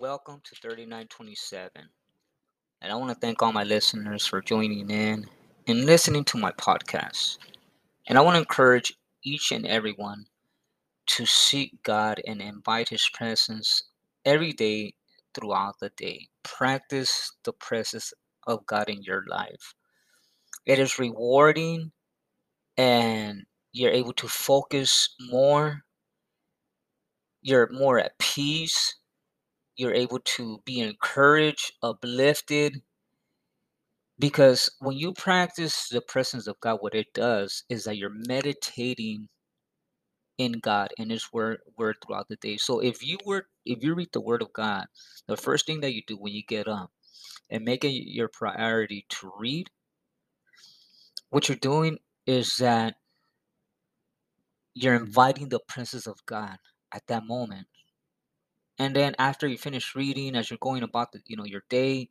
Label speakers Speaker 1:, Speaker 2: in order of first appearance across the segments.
Speaker 1: Welcome to 3927. And I want to thank all my listeners for joining in and listening to my podcast. And I want to encourage each and everyone to seek God and invite His presence every day throughout the day. Practice the presence of God in your life. It is rewarding and you're able to focus more. You're more at peace. You're able to be encouraged, uplifted. Because when you practice the presence of God, what it does is that you're meditating in God and His word word throughout the day. So if you were if you read the Word of God, the first thing that you do when you get up and make it your priority to read, what you're doing is that you're inviting the presence of God at that moment. And then after you finish reading, as you're going about the you know your day,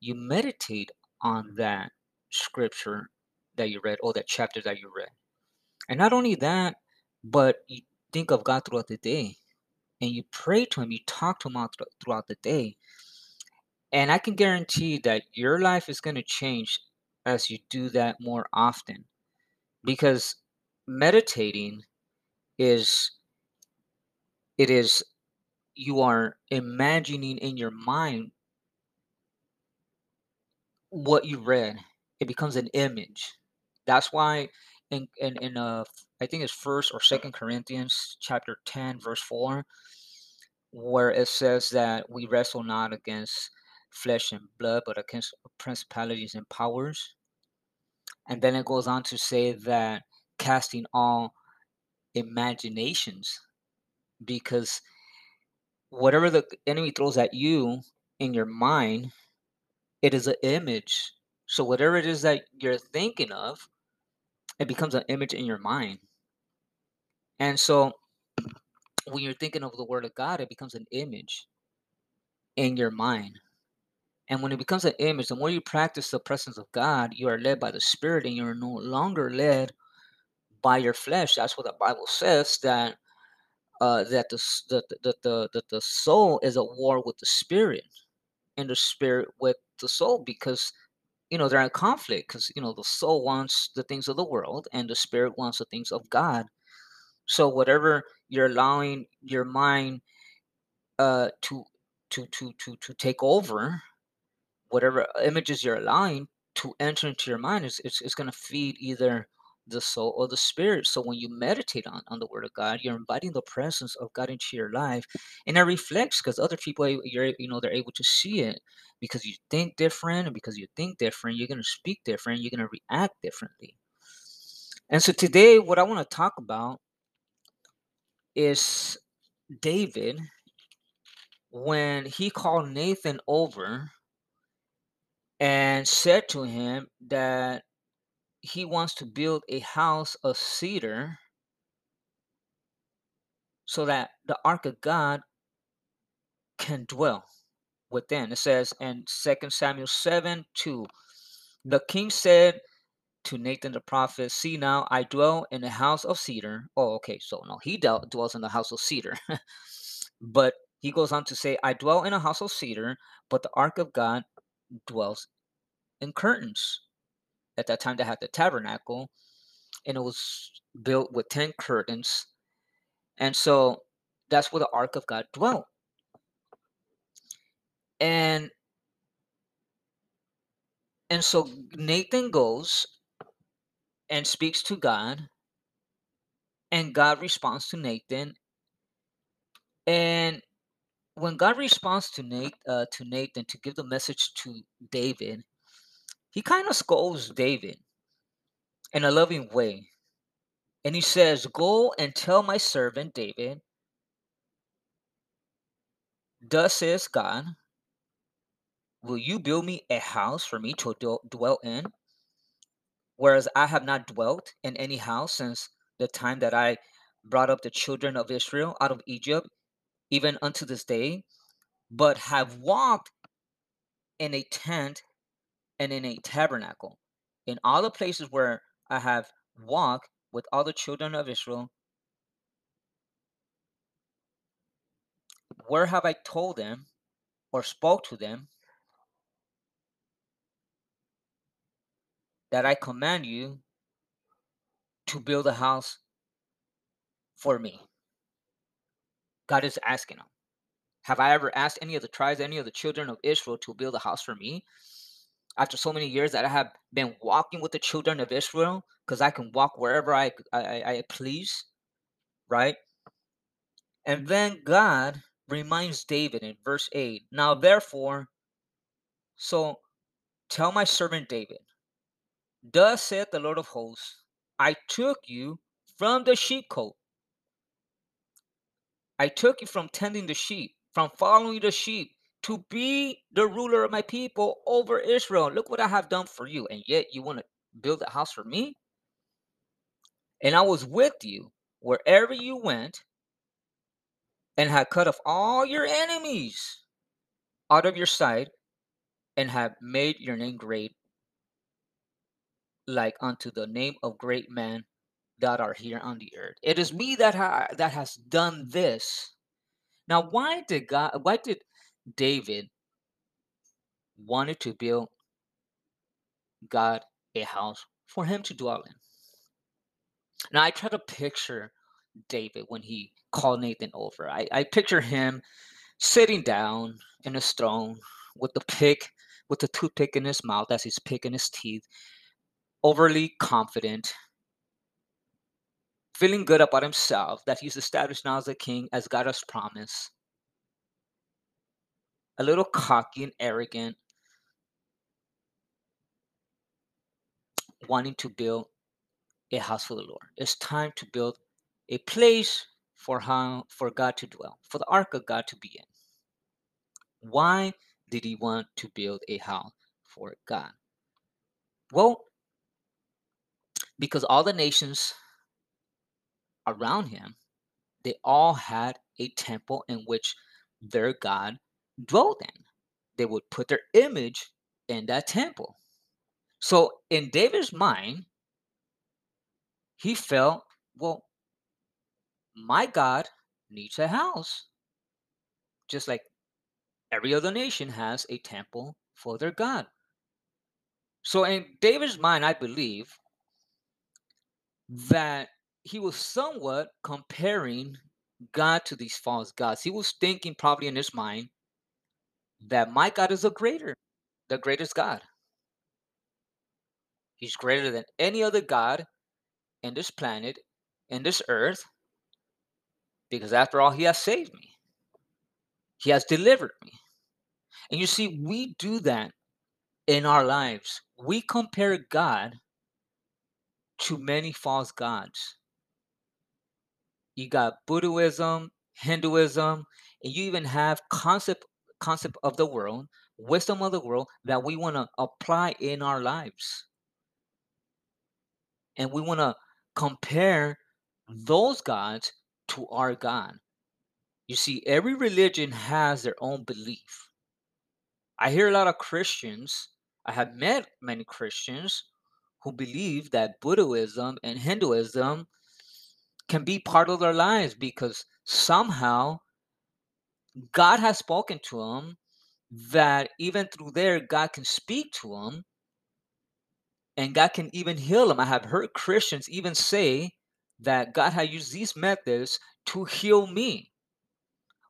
Speaker 1: you meditate on that scripture that you read or that chapter that you read. And not only that, but you think of God throughout the day and you pray to Him, you talk to Him out throughout the day. And I can guarantee that your life is going to change as you do that more often because meditating is it is you are imagining in your mind what you read it becomes an image. That's why in in, in uh i think it's first or second corinthians chapter 10 verse 4 where it says that we wrestle not against flesh and blood but against principalities and powers. And then it goes on to say that casting all imaginations because whatever the enemy throws at you in your mind it is an image. So whatever it is that you're thinking of it becomes an image in your mind. And so when you're thinking of the word of god it becomes an image in your mind. And when it becomes an image the more you practice the presence of god you are led by the spirit and you're no longer led by your flesh. That's what the bible says that uh, that the, the, the, the, the, the soul is at war with the spirit and the spirit with the soul because you know they're in conflict because you know the soul wants the things of the world and the spirit wants the things of god. So whatever you're allowing your mind uh to to to to to take over whatever images you're allowing to enter into your mind is it's, it's going to feed either the soul or the spirit. So when you meditate on, on the word of God, you're inviting the presence of God into your life. And it reflects because other people you're you know they're able to see it because you think different and because you think different, you're gonna speak different, you're gonna react differently. And so today what I want to talk about is David when he called Nathan over and said to him that he wants to build a house of cedar so that the ark of God can dwell within. It says in 2 Samuel 7 2, the king said to Nathan the prophet, See now, I dwell in a house of cedar. Oh, okay, so no, he dwells in the house of cedar. but he goes on to say, I dwell in a house of cedar, but the ark of God dwells in curtains. At that time, they had the tabernacle, and it was built with 10 curtains. And so that's where the ark of God dwelt. And and so Nathan goes and speaks to God, and God responds to Nathan. And when God responds to Nate uh, to Nathan to give the message to David, he kind of scolds David in a loving way. And he says, Go and tell my servant David, thus says God, will you build me a house for me to dwell in? Whereas I have not dwelt in any house since the time that I brought up the children of Israel out of Egypt, even unto this day, but have walked in a tent and in a tabernacle. In all the places where I have walked with all the children of Israel, where have I told them or spoke to them that I command you to build a house for me. God is asking them. Have I ever asked any of the tribes, any of the children of Israel to build a house for me? After so many years that I have been walking with the children of Israel, because I can walk wherever I, I, I please, right? And then God reminds David in verse 8 Now therefore, so tell my servant David, Thus saith the Lord of hosts, I took you from the sheepcote. I took you from tending the sheep, from following the sheep, to be the ruler of my people over Israel. Look what I have done for you. And yet you want to build a house for me? And I was with you wherever you went, and had cut off all your enemies out of your sight, and have made your name great, like unto the name of great men that are here on the earth. It is me that ha- that has done this. Now, why did God? Why did David wanted to build God a house for him to dwell in? Now, I try to picture David when he called Nathan over. I, I picture him sitting down in his throne with the pick, with the toothpick in his mouth as he's picking his teeth, overly confident, feeling good about himself that he's established now as a king as God has promised, a little cocky and arrogant, wanting to build a house for the Lord. It's time to build a place for how for God to dwell, for the ark of God to be in. Why did he want to build a house for God? Well, because all the nations around him, they all had a temple in which their God dwelled in. They would put their image in that temple. So in David's mind, he felt, well, my God needs a house. Just like every other nation has a temple for their God. So in David's mind, I believe that he was somewhat comparing God to these false gods. He was thinking probably in his mind that my God is a greater, the greatest God. He's greater than any other God in this planet, in this earth, because after all, he has saved me. He has delivered me. And you see, we do that in our lives. We compare God to many false gods. You got Buddhism, Hinduism, and you even have concept concept of the world, wisdom of the world that we want to apply in our lives. And we want to compare those gods to our God. You see, every religion has their own belief. I hear a lot of Christians, I have met many Christians who believe that Buddhism and Hinduism can be part of their lives because somehow God has spoken to them that even through there, God can speak to them and God can even heal them. I have heard Christians even say that God has used these methods to heal me.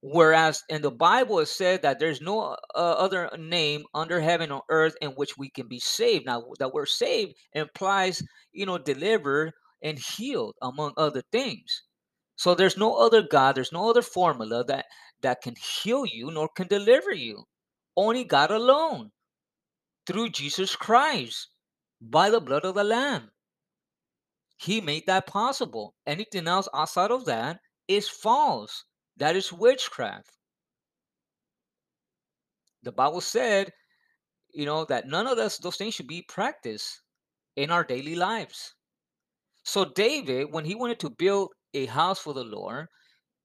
Speaker 1: Whereas in the Bible, it said that there's no uh, other name under heaven or earth in which we can be saved. Now, that we're saved implies, you know, delivered and healed, among other things. So there's no other God, there's no other formula that that can heal you nor can deliver you. Only God alone through Jesus Christ by the blood of the Lamb. He made that possible. Anything else outside of that is false. That is witchcraft. The Bible said, you know, that none of those, those things should be practiced in our daily lives. So David, when he wanted to build a house for the Lord,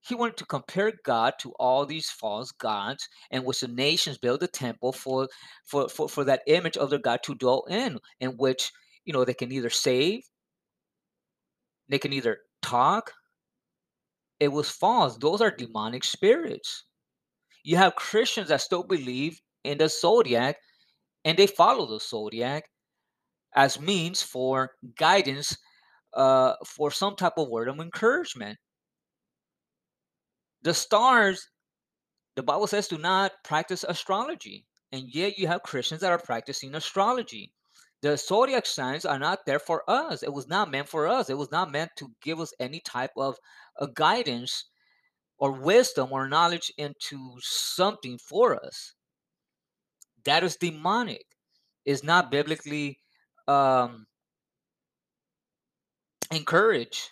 Speaker 1: he wanted to compare God to all these false gods, and which the nations build a temple for, for, for, for that image of their God to dwell in, in which you know they can either save, they can either talk. It was false. Those are demonic spirits. you have Christians that still believe in the zodiac and they follow the zodiac as means for guidance uh, for some type of word of encouragement. The stars, the Bible says, do not practice astrology, and yet you have Christians that are practicing astrology. The zodiac signs are not there for us. It was not meant for us. It was not meant to give us any type of guidance or wisdom or knowledge into something for us. That is demonic. Is not biblically um, encouraged.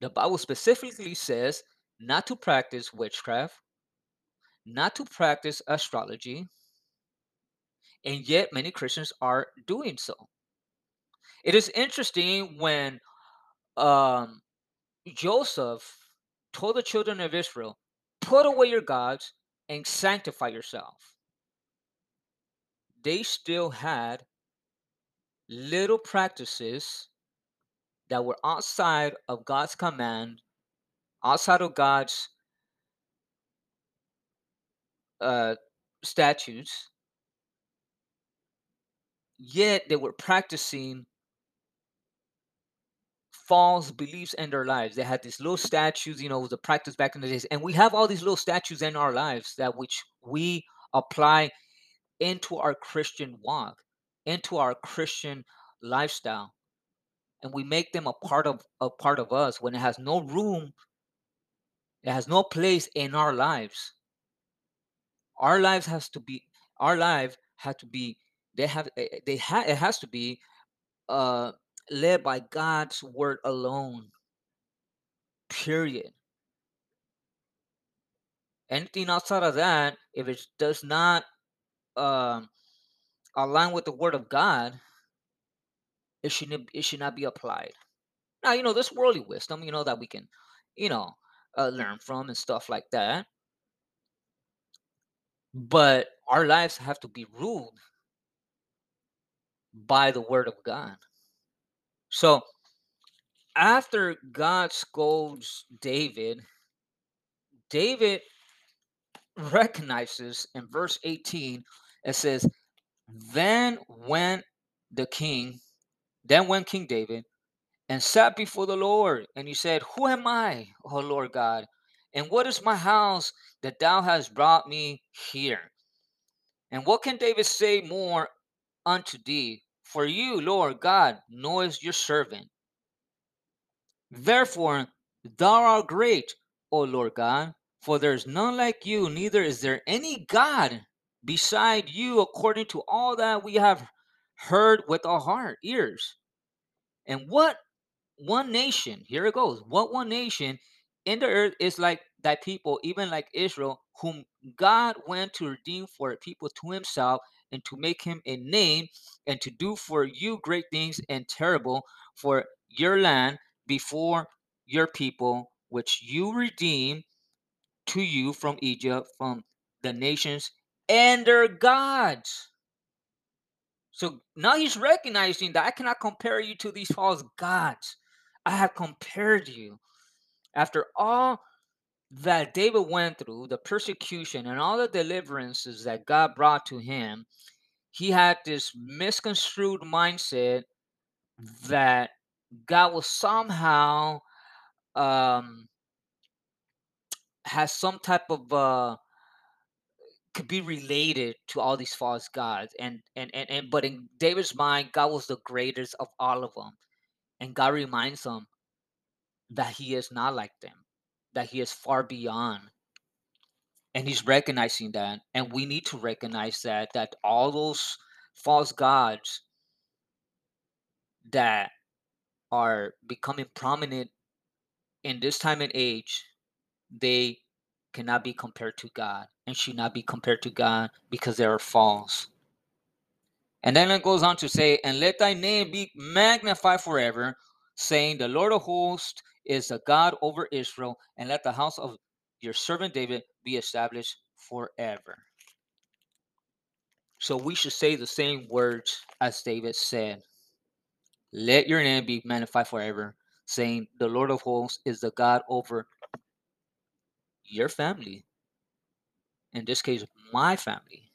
Speaker 1: The Bible specifically says not to practice witchcraft, not to practice astrology, and yet many Christians are doing so. It is interesting when um, Joseph told the children of Israel, Put away your gods and sanctify yourself. They still had little practices that were outside of God's command, outside of God's uh, statutes, yet they were practicing false beliefs in their lives. They had these little statues, you know, the practice back in the days, and we have all these little statues in our lives that which we apply into our Christian walk, into our Christian lifestyle, and we make them a part of a part of us when it has no room, it has no place in our lives. Our lives has to be our life has to be they have eh, eh, they have it has to be uh led by God's word alone. Period. Anything outside of that, if it does not um, align with the word of God, it should it should not be applied. Now, you know, this worldly wisdom, you know, that we can, you know, uh, learn from and stuff like that. But our lives have to be ruled by the word of God. So after God scolds David, David recognizes in verse 18, it says, Then went the king, then went King David and sat before the Lord, and he said, Who am I, O Lord God? And what is my house that thou hast brought me here? And what can David say more unto thee? For you, Lord God, knowest your servant. Therefore, thou art great, O Lord God, for there is none like you, neither is there any God beside you, according to all that we have heard with our heart, ears. And what one nation, here it goes, what one nation in the earth is like thy people, even like Israel, whom God went to redeem for a people to himself and to make him a name and to do for you great things and terrible for your land before your people, which you redeem to you from Egypt, from the nations and their gods. So now he's recognizing that I cannot compare you to these false gods. I have compared you. After all that David went through, the persecution and all the deliverances that God brought to him, he had this misconstrued mindset that God was somehow um, has some type of uh, could be related to all these false gods and, and and and but in david's mind god was the greatest of all of them and god reminds them that he is not like them that he is far beyond and he's recognizing that and we need to recognize that that all those false gods that are becoming prominent in this time and age they cannot be compared to God and should not be compared to God because they are false. And then it goes on to say, And let thy name be magnified forever, saying, The Lord of hosts is the God over Israel, and let the house of your servant David be established forever. So we should say the same words as David said. Let your name be magnified forever, saying, The Lord of hosts is the God over your family, in this case, my family.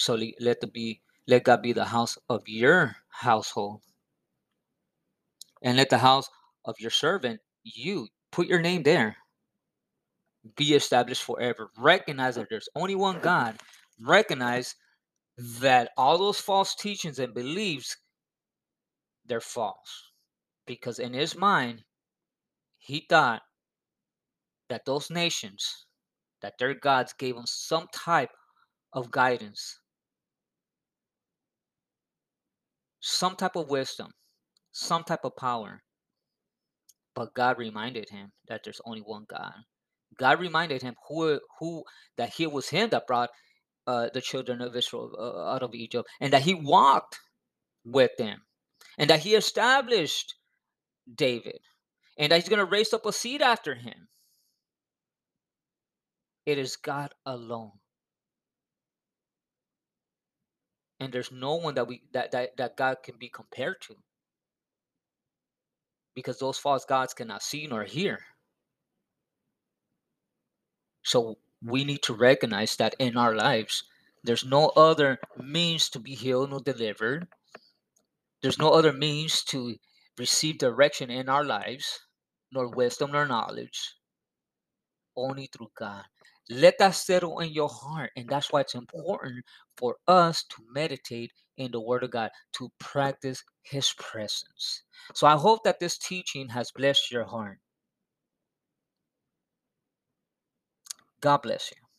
Speaker 1: So let be let God be the house of your household. And let the house of your servant, you put your name there, be established forever. Recognize that there's only one God. Recognize that all those false teachings and beliefs, they're false. Because in his mind, he thought that those nations, that their gods gave them some type of guidance, some type of wisdom, some type of power. But God reminded him that there's only one God. God reminded him who who that he was him that brought uh, the children of Israel uh, out of Egypt, and that he walked with them, and that he established David, and that he's going to raise up a seed after him. It is God alone. And there's no one that we that, that, that God can be compared to. Because those false gods cannot see nor hear. So we need to recognize that in our lives, there's no other means to be healed or delivered. There's no other means to receive direction in our lives, nor wisdom nor knowledge, only through God. Let that settle in your heart. And that's why it's important for us to meditate in the Word of God, to practice His presence. So I hope that this teaching has blessed your heart. God bless you.